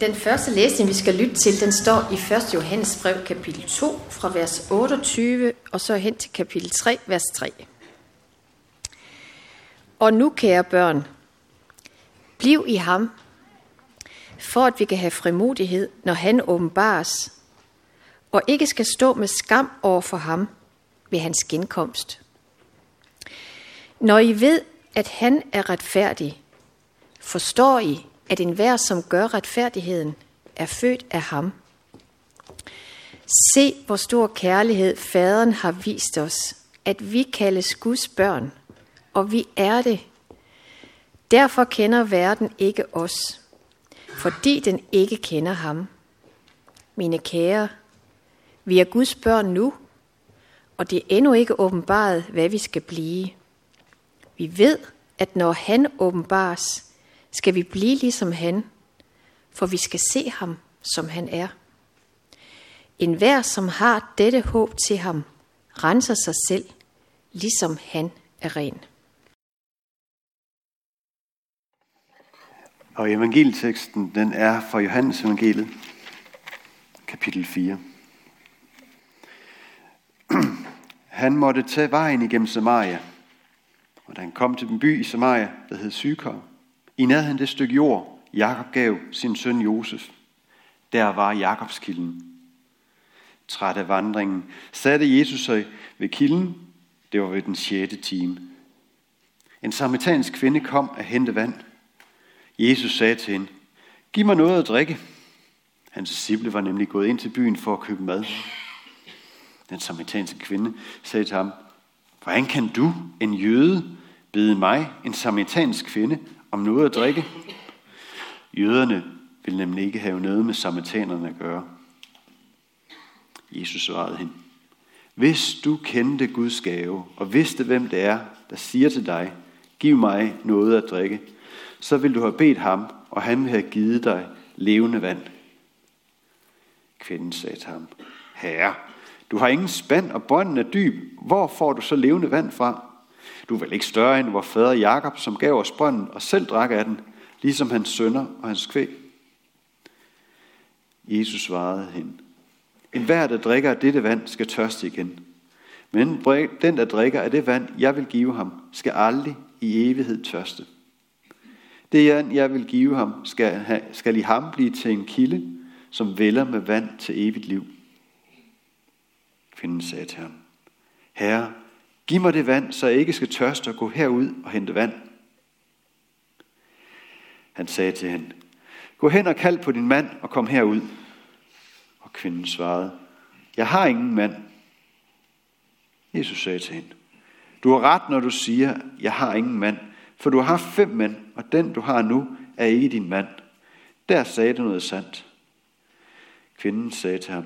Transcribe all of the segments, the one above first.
Den første læsning, vi skal lytte til, den står i 1. Johannes brev, kapitel 2, fra vers 28 og så hen til kapitel 3, vers 3. Og nu, kære børn, bliv i ham, for at vi kan have frimodighed, når han åbenbares, og ikke skal stå med skam over for ham ved hans genkomst. Når I ved, at han er retfærdig, forstår I, at enhver, som gør retfærdigheden, er født af ham. Se, hvor stor kærlighed faderen har vist os, at vi kaldes Guds børn, og vi er det. Derfor kender verden ikke os, fordi den ikke kender ham. Mine kære, vi er Guds børn nu, og det er endnu ikke åbenbaret, hvad vi skal blive. Vi ved, at når han åbenbares, skal vi blive ligesom han, for vi skal se ham, som han er. En hver, som har dette håb til ham, renser sig selv, ligesom han er ren. Og evangelieteksten, den er fra Johannes evangeliet, kapitel 4. Han måtte tage vejen igennem Samaria, og da han kom til den by i Samaria, der hed Sykar, i nærheden det stykke jord, Jakob gav sin søn Josef. Der var Jakobs kilden. Træt af vandringen, satte Jesus sig ved kilden. Det var ved den sjette time. En samaritansk kvinde kom at hente vand. Jesus sagde til hende, Giv mig noget at drikke. Hans disciple var nemlig gået ind til byen for at købe mad. Den samaritanske kvinde sagde til ham, Hvordan kan du, en jøde, bede mig, en samaritansk kvinde, om noget at drikke? Jøderne ville nemlig ikke have noget med samaritanerne at gøre. Jesus svarede hende, hvis du kendte Guds gave, og vidste, hvem det er, der siger til dig, giv mig noget at drikke, så vil du have bedt ham, og han vil have givet dig levende vand. Kvinden sagde til ham, Herre, du har ingen spand, og bånden er dyb. Hvor får du så levende vand fra? Du er vel ikke større end vor fader Jakob, som gav os brønden og selv drak af den, ligesom hans sønner og hans kvæg. Jesus svarede hende, en hver, der drikker af dette vand, skal tørste igen. Men den, der drikker af det vand, jeg vil give ham, skal aldrig i evighed tørste. Det, jeg vil give ham, skal, have, skal i ham blive til en kilde, som vælger med vand til evigt liv. Kvinden sagde til ham, Herre, Giv mig det vand, så jeg ikke skal tørste og gå herud og hente vand. Han sagde til hende, gå hen og kald på din mand og kom herud. Og kvinden svarede, jeg har ingen mand. Jesus sagde til hende, du har ret, når du siger, jeg har ingen mand, for du har fem mænd, og den du har nu er ikke din mand. Der sagde du noget sandt. Kvinden sagde til ham,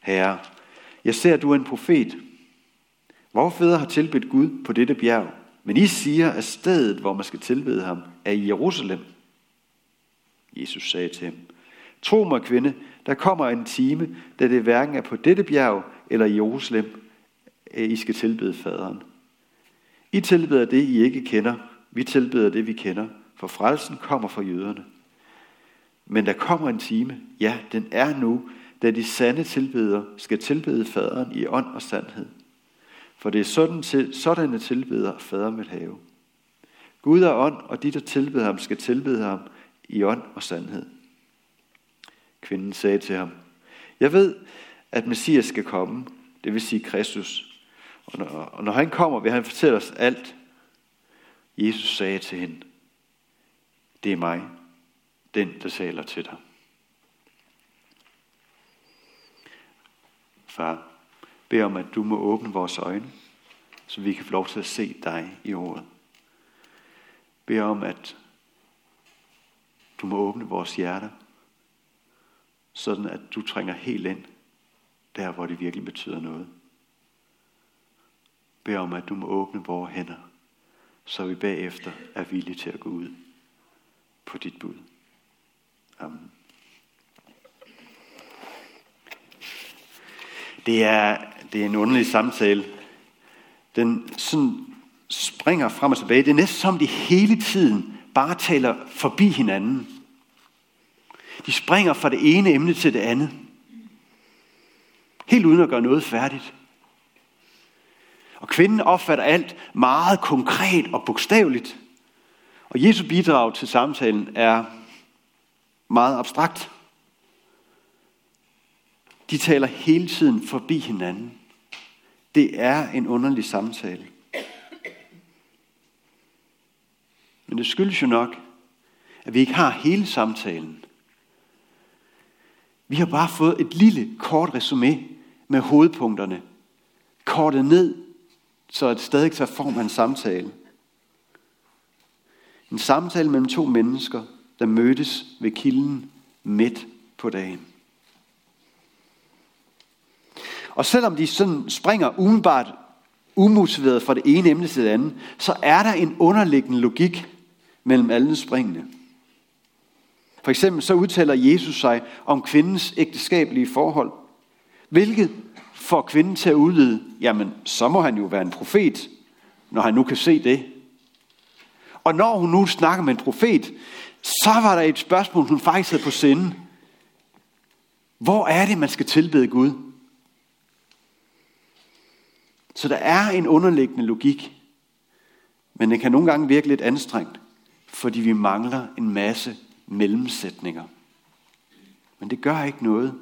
Herre, jeg ser, at du er en profet. Hvor fædre har tilbedt Gud på dette bjerg, men I siger, at stedet, hvor man skal tilbede ham, er i Jerusalem. Jesus sagde til ham, Tro mig, kvinde, der kommer en time, da det hverken er på dette bjerg eller i Jerusalem, at I skal tilbede faderen. I tilbeder det, I ikke kender. Vi tilbeder det, vi kender, for frelsen kommer fra jøderne. Men der kommer en time, ja, den er nu, da de sande tilbeder skal tilbede faderen i ånd og sandhed. For det er sådan til, sådanne tilbeder fader vil have. Gud er ånd, og de, der tilbeder ham, skal tilbede ham i ånd og sandhed. Kvinden sagde til ham, jeg ved, at Messias skal komme, det vil sige Kristus. Og når, og når han kommer, vil han fortælle os alt. Jesus sagde til hende, det er mig, den, der taler til dig. Far, bed om, at du må åbne vores øjne, så vi kan få lov til at se dig i ordet. Bed om, at du må åbne vores hjerter, sådan at du trænger helt ind, der hvor det virkelig betyder noget. Bed om, at du må åbne vores hænder, så vi bagefter er villige til at gå ud på dit bud. Amen. Det er det er en underlig samtale. Den sådan springer frem og tilbage. Det er næsten som de hele tiden bare taler forbi hinanden. De springer fra det ene emne til det andet. Helt uden at gøre noget færdigt. Og kvinden opfatter alt meget konkret og bogstaveligt. Og Jesu bidrag til samtalen er meget abstrakt. De taler hele tiden forbi hinanden. Det er en underlig samtale. Men det skyldes jo nok, at vi ikke har hele samtalen. Vi har bare fået et lille kort resume med hovedpunkterne, kortet ned, så det stadig tager form af en samtale. En samtale mellem to mennesker, der mødtes ved kilden midt på dagen. Og selvom de sådan springer umiddelbart umotiveret fra det ene emne til det andet, så er der en underliggende logik mellem alle springene. For eksempel så udtaler Jesus sig om kvindens ægteskabelige forhold, hvilket får kvinden til at udlede, jamen så må han jo være en profet, når han nu kan se det. Og når hun nu snakker med en profet, så var der et spørgsmål, hun faktisk havde på sinde. Hvor er det, man skal tilbede Gud? Så der er en underliggende logik, men den kan nogle gange virke lidt anstrengt, fordi vi mangler en masse mellemsætninger. Men det gør ikke noget,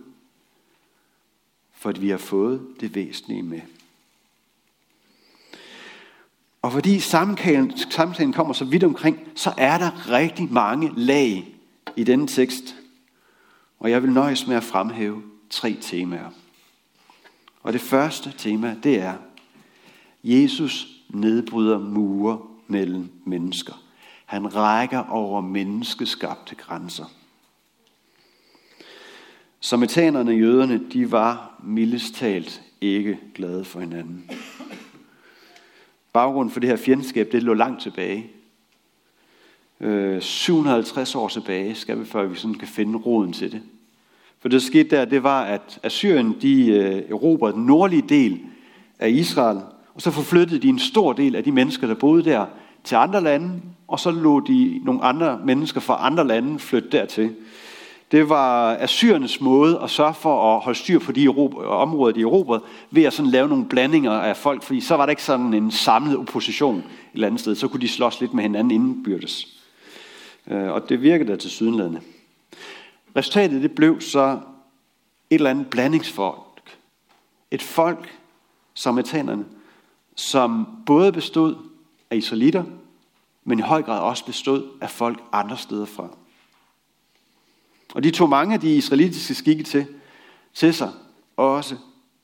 for at vi har fået det væsentlige med. Og fordi samtalen, samtalen kommer så vidt omkring, så er der rigtig mange lag i denne tekst. Og jeg vil nøjes med at fremhæve tre temaer. Og det første tema, det er, Jesus nedbryder mure mellem mennesker. Han rækker over menneskeskabte grænser. Samaritanerne, jøderne, de var mildest talt ikke glade for hinanden. Baggrunden for det her fjendskab, det lå langt tilbage. Øh, 750 år tilbage skal vi, før vi sådan kan finde roden til det. For det, der skete der, det var, at Assyrien, de øh, erobrede den nordlige del af Israel, og så forflyttede de en stor del af de mennesker, der boede der, til andre lande, og så lå de nogle andre mennesker fra andre lande flytte dertil. Det var Assyrernes måde at sørge for at holde styr på de områder, de erobrede, ved at sådan lave nogle blandinger af folk, fordi så var der ikke sådan en samlet opposition et eller andet sted. Så kunne de slås lidt med hinanden indbyrdes. Øh, og det virkede der til sydenlædende. Resultatet det blev så et eller andet blandingsfolk. Et folk, som etanerne, som både bestod af israelitter, men i høj grad også bestod af folk andre steder fra. Og de tog mange af de israelitiske skikke til, til sig, også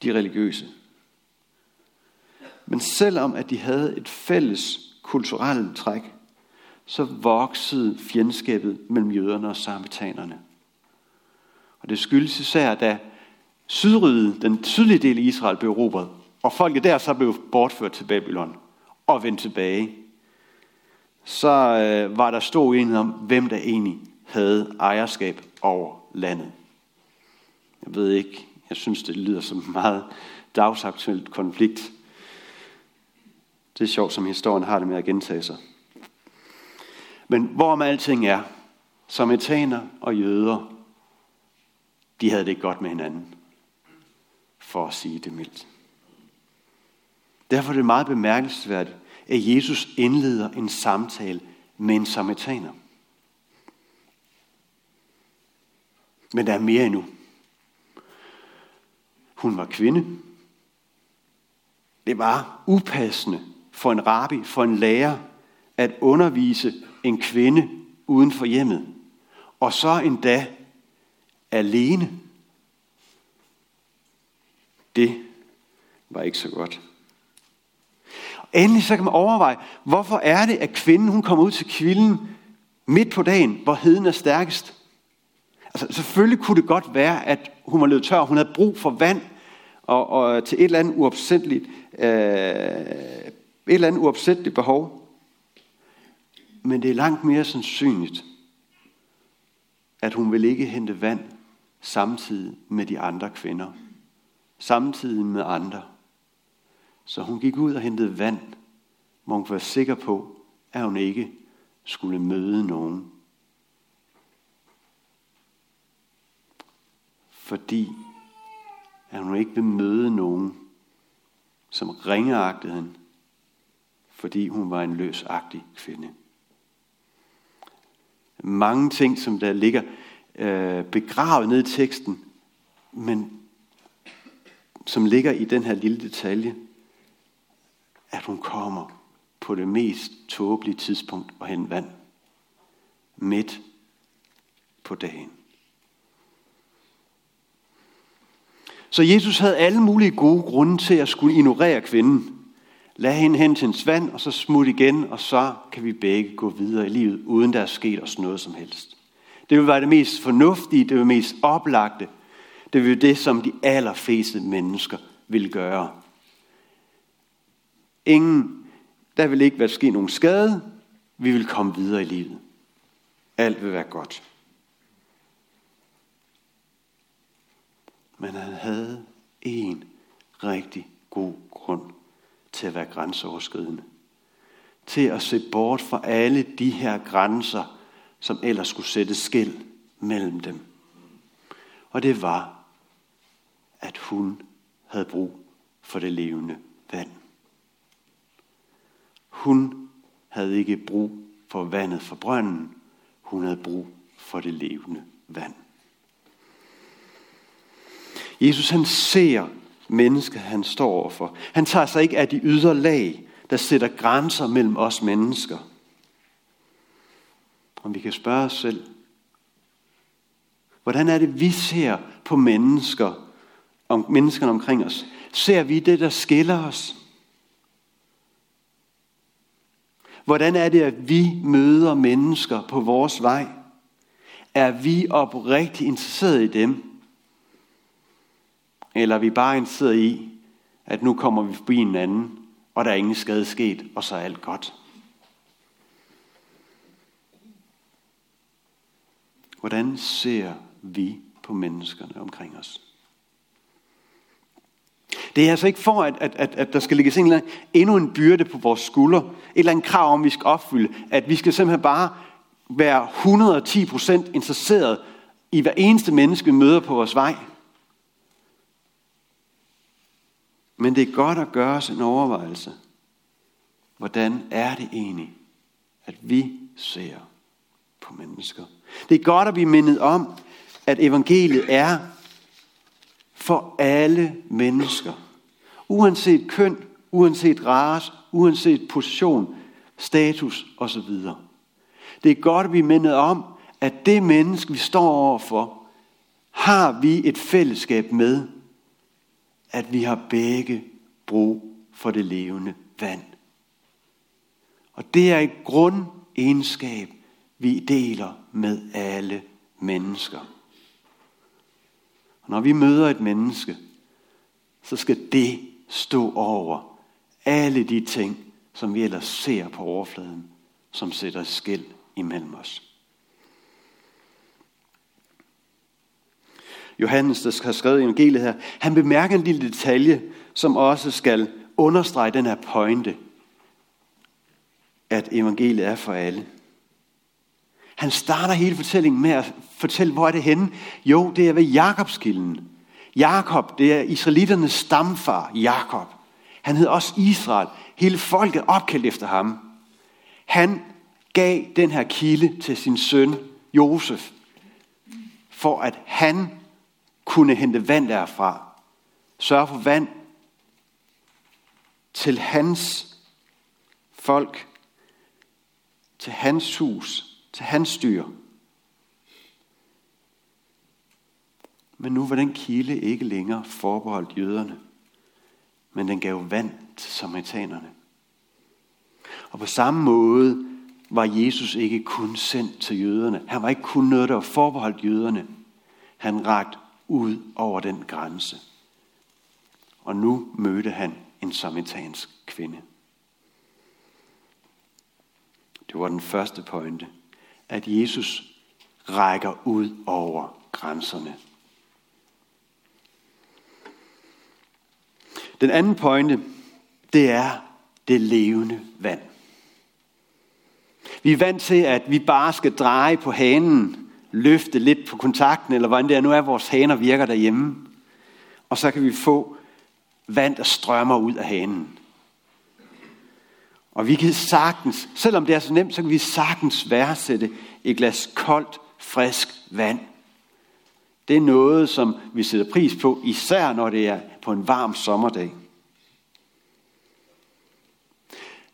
de religiøse. Men selvom at de havde et fælles kulturelt træk, så voksede fjendskabet mellem jøderne og samaritanerne. Og det skyldes især, da sydrydet, den sydlige del af Israel, blev erobret, og folket der så blev bortført til Babylon og vendt tilbage, så øh, var der stor enighed om, hvem der egentlig havde ejerskab over landet. Jeg ved ikke, jeg synes, det lyder som en meget dagsaktuel konflikt. Det er sjovt, som historien har det med at gentage sig. Men hvorom alting er, som etaner og jøder, de havde det godt med hinanden, for at sige det mildt. Derfor er det meget bemærkelsesværdigt, at Jesus indleder en samtale med en samaritaner. Men der er mere endnu. Hun var kvinde. Det var upassende for en rabbi, for en lærer, at undervise en kvinde uden for hjemmet. Og så endda alene. Det var ikke så godt. Endelig så kan man overveje, hvorfor er det, at kvinden hun kommer ud til kvilden midt på dagen, hvor heden er stærkest? Altså, selvfølgelig kunne det godt være, at hun var løbet tør, hun havde brug for vand, og, og til et eller andet uopsætteligt, øh, et eller andet uopsætteligt behov. Men det er langt mere sandsynligt, at hun vil ikke hente vand samtidig med de andre kvinder. Samtidig med andre. Så hun gik ud og hentede vand, hvor hun var sikker på, at hun ikke skulle møde nogen fordi at hun ikke vil møde nogen, som ringeagtede hende, fordi hun var en løsagtig kvinde. Mange ting, som der ligger øh, begravet ned i teksten, men som ligger i den her lille detalje, at hun kommer på det mest tåbelige tidspunkt og hente vand. Midt på dagen. Så Jesus havde alle mulige gode grunde til at skulle ignorere kvinden. Lad hende hen til en vand, og så smut igen, og så kan vi begge gå videre i livet, uden der er sket os noget som helst. Det vil være det mest fornuftige, det vil være det mest oplagte. Det vil være det, som de allerfleste mennesker vil gøre. Ingen, der vil ikke være ske nogen skade. Vi vil komme videre i livet. Alt vil være godt. Men han havde en rigtig god grund til at være grænseoverskridende. Til at se bort fra alle de her grænser, som ellers skulle sætte skæld mellem dem. Og det var, at hun havde brug for det levende vand. Hun havde ikke brug for vandet fra brønden. Hun havde brug for det levende vand. Jesus han ser mennesket, han står overfor. Han tager sig ikke af de ydre lag, der sætter grænser mellem os mennesker. Om vi kan spørge os selv, hvordan er det, vi ser på mennesker, om menneskerne omkring os? Ser vi det, der skiller os? Hvordan er det, at vi møder mennesker på vores vej? Er vi oprigtigt interesseret i dem? Eller er vi bare interesseret i, at nu kommer vi forbi en anden, og der er ingen skade sket, og så er alt godt? Hvordan ser vi på menneskerne omkring os? Det er altså ikke for, at, at, at, at der skal ligge en eller anden, endnu en byrde på vores skuldre. Et eller andet krav om, vi skal opfylde. At vi skal simpelthen bare være 110% interesseret i hver eneste menneske, vi møder på vores vej. Men det er godt at gøre os en overvejelse. Hvordan er det egentlig, at vi ser på mennesker? Det er godt at blive mindet om, at evangeliet er for alle mennesker. Uanset køn, uanset race, uanset position, status osv. Det er godt at blive mindet om, at det menneske, vi står overfor, har vi et fællesskab med, at vi har begge brug for det levende vand. Og det er et grundegenskab, vi deler med alle mennesker. Og når vi møder et menneske, så skal det stå over alle de ting, som vi ellers ser på overfladen, som sætter skæld imellem os. Johannes, der har skrevet evangeliet her, han bemærker en lille detalje, som også skal understrege den her pointe, at evangeliet er for alle. Han starter hele fortællingen med at fortælle, hvor er det henne? Jo, det er ved Jakobskilden. Jakob, det er israeliternes stamfar, Jakob. Han hed også Israel. Hele folket opkaldt efter ham. Han gav den her kilde til sin søn, Josef, for at han kunne hente vand derfra. Sørge for vand til hans folk, til hans hus, til hans dyr. Men nu var den kilde ikke længere forbeholdt jøderne, men den gav vand til samaritanerne. Og på samme måde var Jesus ikke kun sendt til jøderne. Han var ikke kun noget, der var forbeholdt jøderne. Han rakt ud over den grænse. Og nu mødte han en samaritansk kvinde. Det var den første pointe, at Jesus rækker ud over grænserne. Den anden pointe, det er det levende vand. Vi er vant til, at vi bare skal dreje på hanen, løfte lidt på kontakten, eller hvordan det er, nu er vores haner virker derhjemme. Og så kan vi få vand, der strømmer ud af hanen. Og vi kan sagtens, selvom det er så nemt, så kan vi sagtens værdsætte et glas koldt, frisk vand. Det er noget, som vi sætter pris på, især når det er på en varm sommerdag.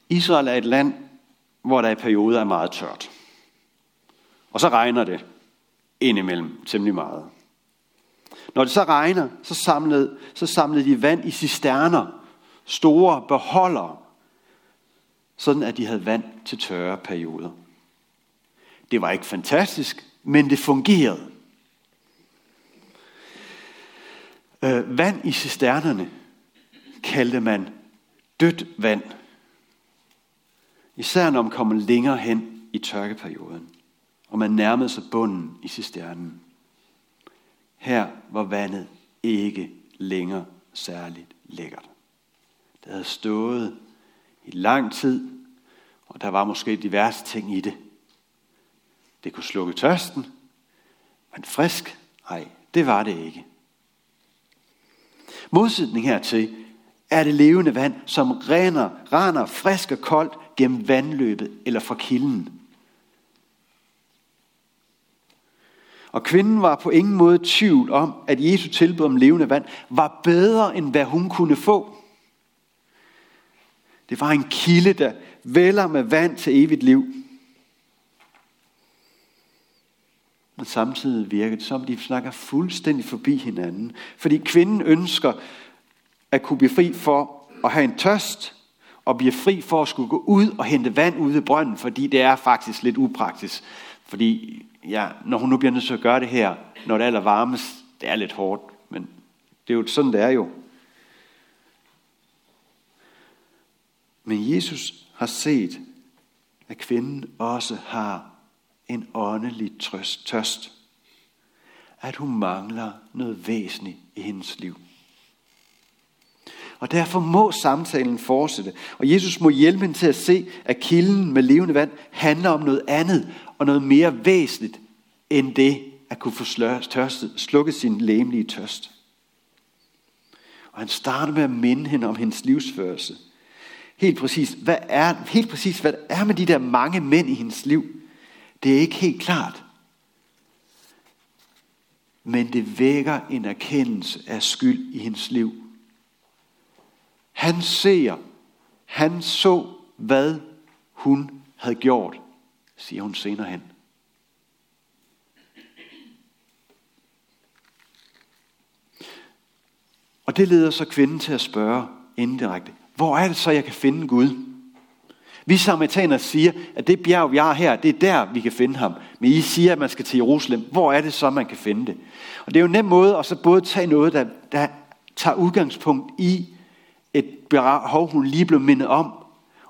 Israel er et land, hvor der i perioder er meget tørt. Og så regner det indimellem temmelig meget. Når det så regner, så samlede, så samlede de vand i cisterner, store beholdere, sådan at de havde vand til tørre perioder. Det var ikke fantastisk, men det fungerede. Øh, vand i cisternerne kaldte man dødt vand. Især når man kommer længere hen i tørkeperioden, og man nærmede sig bunden i cisternen. Her var vandet ikke længere særligt lækkert. Det havde stået i lang tid, og der var måske diverse ting i det. Det kunne slukke tørsten, men frisk, nej, det var det ikke. Modsætning hertil er det levende vand, som rener, render frisk og koldt gennem vandløbet eller fra kilden. Og kvinden var på ingen måde tvivl om, at Jesu tilbud om levende vand var bedre, end hvad hun kunne få. Det var en kilde, der vælger med vand til evigt liv. Og samtidig virker det som, de snakker fuldstændig forbi hinanden. Fordi kvinden ønsker at kunne blive fri for at have en tørst, og blive fri for at skulle gå ud og hente vand ude i brønden, fordi det er faktisk lidt upraktisk. Fordi ja, når hun nu bliver nødt til at gøre det her, når det er allervarmest, det er lidt hårdt, men det er jo sådan, det er jo. Men Jesus har set, at kvinden også har en åndelig trøst, tørst. At hun mangler noget væsentligt i hendes liv. Og derfor må samtalen fortsætte. Og Jesus må hjælpe hende til at se, at kilden med levende vand handler om noget andet og noget mere væsentligt end det at kunne få slukket sin læmelige tørst. Og han starter med at minde hende om hendes livsførelse. Helt præcis, hvad er, helt præcis, hvad er med de der mange mænd i hendes liv? Det er ikke helt klart. Men det vækker en erkendelse af skyld i hendes liv. Han ser, han så, hvad hun havde gjort, siger hun senere hen. Og det leder så kvinden til at spørge indirekte, hvor er det så, jeg kan finde Gud? Vi samaritaner siger, at det bjerg, vi har her, det er der, vi kan finde ham. Men I siger, at man skal til Jerusalem. Hvor er det så, man kan finde det? Og det er jo en nem måde at så både tage noget, der, der tager udgangspunkt i et behov, hun lige blev mindet om,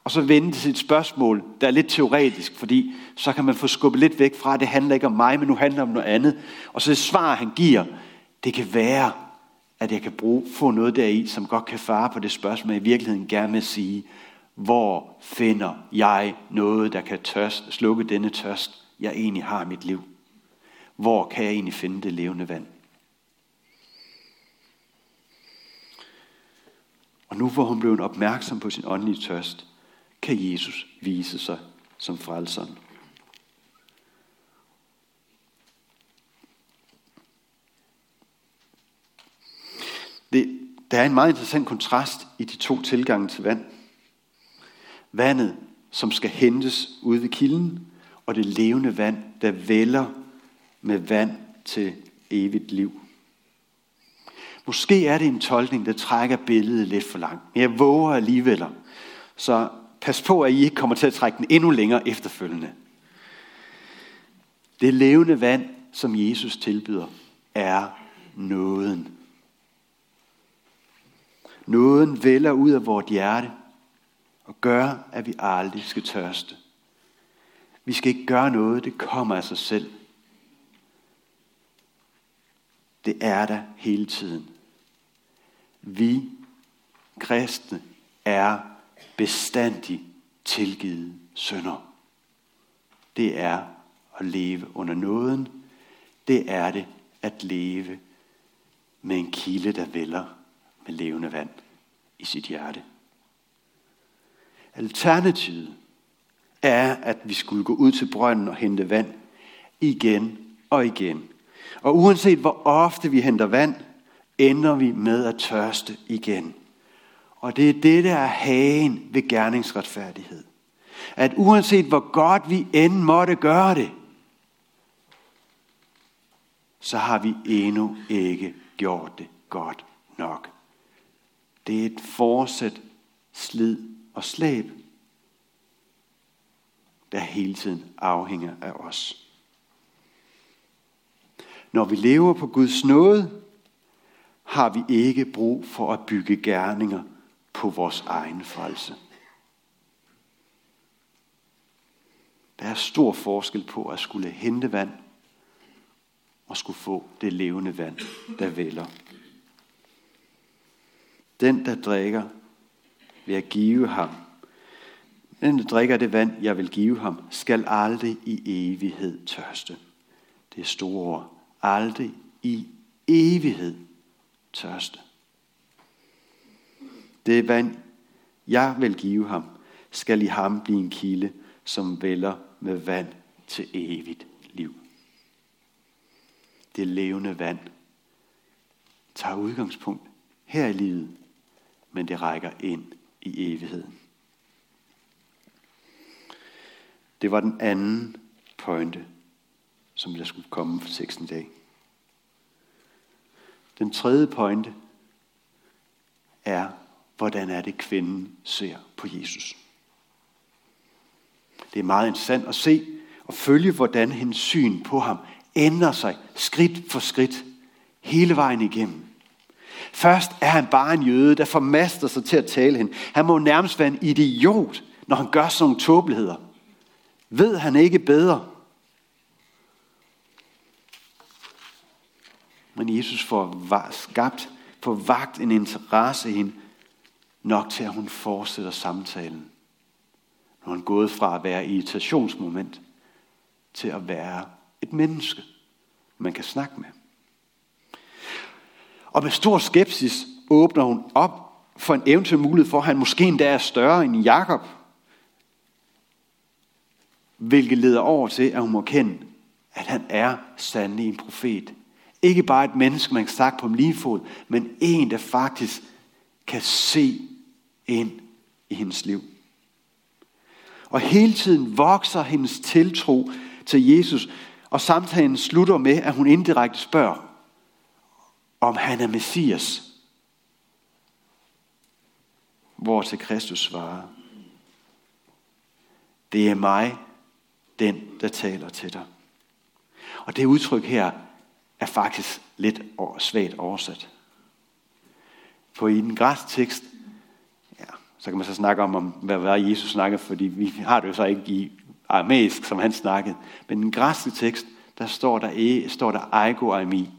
og så vende det til et spørgsmål, der er lidt teoretisk, fordi så kan man få skubbet lidt væk fra, at det handler ikke om mig, men nu handler det om noget andet. Og så det svar, han giver, det kan være, at jeg kan bruge, få noget deri, som godt kan fare på det spørgsmål, jeg i virkeligheden gerne vil sige, hvor finder jeg noget, der kan tørst, slukke denne tørst, jeg egentlig har i mit liv? Hvor kan jeg egentlig finde det levende vand? Og nu hvor hun blev opmærksom på sin åndelige tørst, kan Jesus vise sig som frelseren. Det, der er en meget interessant kontrast i de to tilgange til vand. Vandet, som skal hentes ud ved kilden, og det levende vand, der vælger med vand til evigt liv. Måske er det en tolkning, der trækker billedet lidt for langt, men jeg våger alligevel. Så pas på, at I ikke kommer til at trække den endnu længere efterfølgende. Det levende vand, som Jesus tilbyder, er nåden. Nåden vælger ud af vort hjerte og gør, at vi aldrig skal tørste. Vi skal ikke gøre noget, det kommer af sig selv. Det er der hele tiden. Vi kristne er bestandig tilgivet sønder. Det er at leve under nåden, det er det at leve med en kilde, der vælger med levende vand i sit hjerte. Alternativet er, at vi skulle gå ud til brønden og hente vand igen og igen. Og uanset hvor ofte vi henter vand, ender vi med at tørste igen. Og det er det, der er hagen ved gerningsretfærdighed. At uanset hvor godt vi end måtte gøre det, så har vi endnu ikke gjort det godt nok. Det er et fortsat slid og slæb, der hele tiden afhænger af os. Når vi lever på Guds nåde, har vi ikke brug for at bygge gerninger på vores egen frelse. Der er stor forskel på at skulle hente vand og skulle få det levende vand, der vælger. Den, der drikker, ved jeg give ham. Den, der drikker det vand, jeg vil give ham, skal aldrig i evighed tørste. Det er store ord. Aldrig i evighed tørste. Det vand, jeg vil give ham, skal i ham blive en kilde, som vælger med vand til evigt liv. Det levende vand tager udgangspunkt her i livet, men det rækker ind i evigheden. Det var den anden pointe, som der skulle komme for teksten i dag. Den tredje pointe er, hvordan er det kvinden ser på Jesus. Det er meget interessant at se og følge, hvordan hendes syn på ham ændrer sig skridt for skridt hele vejen igennem. Først er han bare en jøde, der formaster sig til at tale hende. Han må nærmest være en idiot, når han gør sådan nogle tåbeligheder. Ved han ikke bedre? Men Jesus får skabt, får vagt en interesse i hende, nok til at hun fortsætter samtalen. Når han gået fra at være i irritationsmoment til at være et menneske, man kan snakke med. Og med stor skepsis åbner hun op for en eventuel mulighed for, at han måske endda er større end Jakob. Hvilket leder over til, at hun må kende, at han er sandelig en profet. Ikke bare et menneske, man kan snakke på en lige fod, men en, der faktisk kan se ind i hendes liv. Og hele tiden vokser hendes tiltro til Jesus, og samtalen slutter med, at hun indirekte spørger, om han er Messias. Hvor til Kristus svarer, det er mig, den, der taler til dig. Og det udtryk her er faktisk lidt svagt oversat. For i den græske tekst, ja, så kan man så snakke om, om hvad var Jesus snakkede, fordi vi har det jo så ikke i aramæisk, som han snakkede. Men i den græske tekst, der står der, e, står der ego aimi,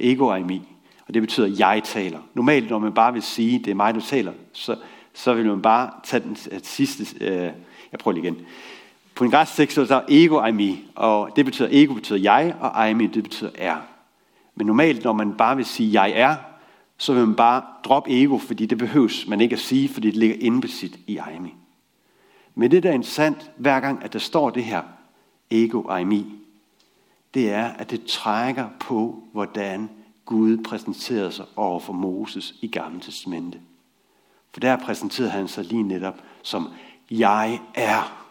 ego aimi, og det betyder, jeg taler. Normalt, når man bare vil sige, det er mig, du taler, så, så vil man bare tage den øh, sidste, øh, jeg prøver lige igen. På en græsk tekst, så er der ego me. og det betyder, ego betyder jeg, og aimi, det betyder er. Men normalt, når man bare vil sige, jeg er, så vil man bare droppe ego, fordi det behøves man ikke at sige, fordi det ligger indbesit i I me. Men det, der er interessant, hver gang, at der står det her, ego I me, det er, at det trækker på, hvordan Gud præsenterede sig over for Moses i Gamle Testamente. For der præsenterede han sig lige netop som, jeg er.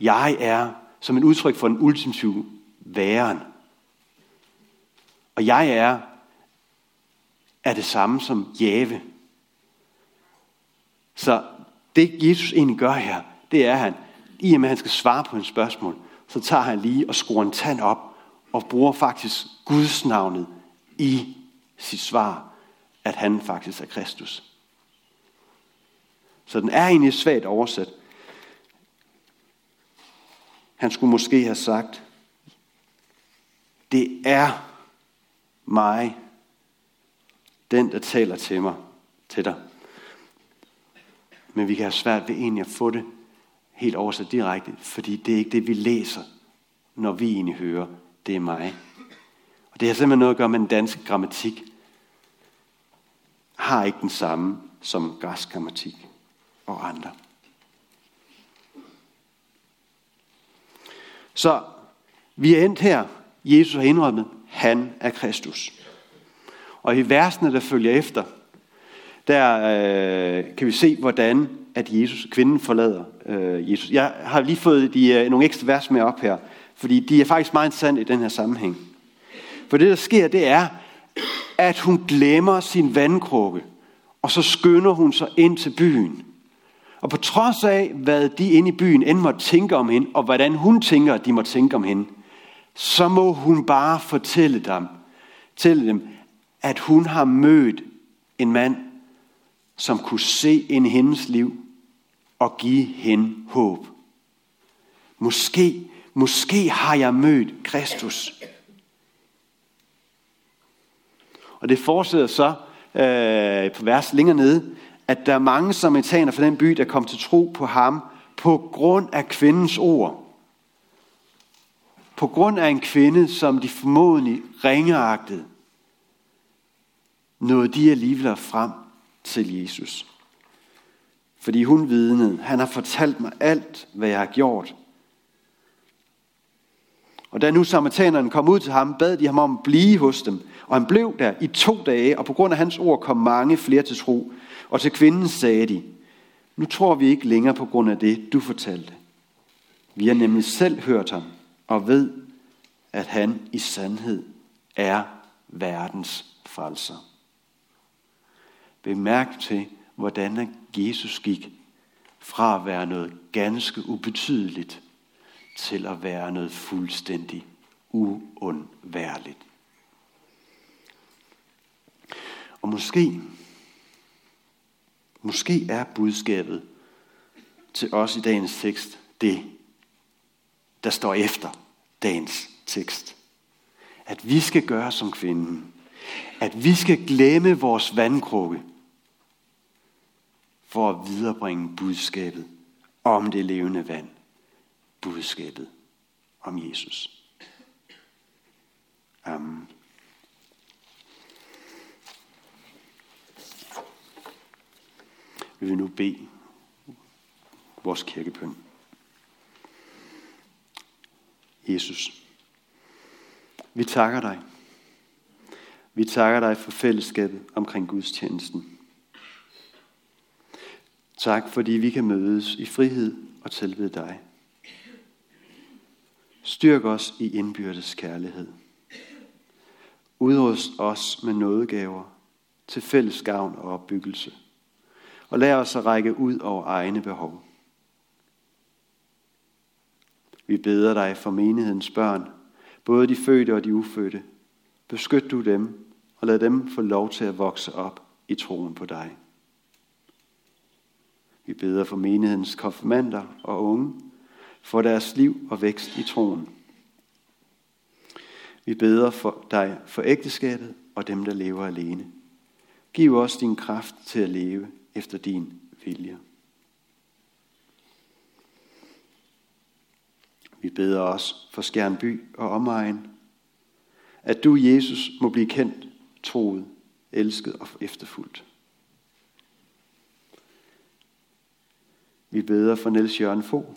Jeg er som en udtryk for den ultimative væren. Og jeg er, er det samme som jave. Så det Jesus egentlig gør her, det er han, i og med at han skal svare på en spørgsmål, så tager han lige og skruer en tand op og bruger faktisk Guds navnet i sit svar, at han faktisk er Kristus. Så den er egentlig svagt oversat. Han skulle måske have sagt, det er mig, den der taler til mig, til dig. Men vi kan have svært ved egentlig at få det helt oversat direkte, fordi det er ikke det, vi læser når vi egentlig hører, det er mig. Og det har simpelthen noget at gøre med den danske grammatik. Har ikke den samme som græsk grammatik og andre. Så vi er endt her. Jesus har indrømmet, han er Kristus. Og i versene, der følger efter, der øh, kan vi se, hvordan at Jesus, kvinden forlader øh, Jesus. Jeg har lige fået de, øh, nogle ekstra vers med op her, fordi de er faktisk meget interessante i den her sammenhæng. For det, der sker, det er, at hun glemmer sin vandkrukke, og så skynder hun sig ind til byen. Og på trods af, hvad de inde i byen end måtte tænke om hende, og hvordan hun tænker, at de må tænke om hende, så må hun bare fortælle dem, fortælle dem, at hun har mødt en mand, som kunne se ind i hendes liv og give hende håb. Måske, måske har jeg mødt Kristus. Og det fortsætter så øh, på vers længere nede, at der er mange samaritaner fra den by, der kom til tro på ham på grund af kvindens ord. På grund af en kvinde, som de formodentlig ringeagtede, nåede de alligevel frem til Jesus. Fordi hun vidnede, han har fortalt mig alt, hvad jeg har gjort. Og da nu samaritanerne kom ud til ham, bad de ham om at blive hos dem. Og han blev der i to dage, og på grund af hans ord kom mange flere til tro. Og til kvinden sagde de, nu tror vi ikke længere på grund af det, du fortalte. Vi har nemlig selv hørt ham, og ved, at han i sandhed er verdens frelser. Bemærk til, hvordan Jesus gik fra at være noget ganske ubetydeligt til at være noget fuldstændig uundværligt. Og måske, måske er budskabet til os i dagens tekst det, der står efter dagens tekst. At vi skal gøre som kvinden. At vi skal glemme vores vandkrukke for at viderebringe budskabet om det levende vand. Budskabet om Jesus. Amen. Vi vil nu bede vores kirkebøn. Jesus, vi takker dig. Vi takker dig for fællesskabet omkring Guds tjenesten. Tak, fordi vi kan mødes i frihed og tilbede dig. Styrk os i indbyrdes kærlighed. Udrust os med nådegaver til fælles gavn og opbyggelse. Og lad os at række ud over egne behov. Vi beder dig for menighedens børn, både de fødte og de ufødte. Beskyt du dem, og lad dem få lov til at vokse op i troen på dig. Vi beder for menighedens konfirmander og unge, for deres liv og vækst i troen. Vi beder for dig for ægteskabet og dem, der lever alene. Giv os din kraft til at leve efter din vilje. Vi beder os for Skjernby og omegn, at du, Jesus, må blive kendt, troet, elsket og efterfulgt. Vi beder for Niels Jørgen Fogh,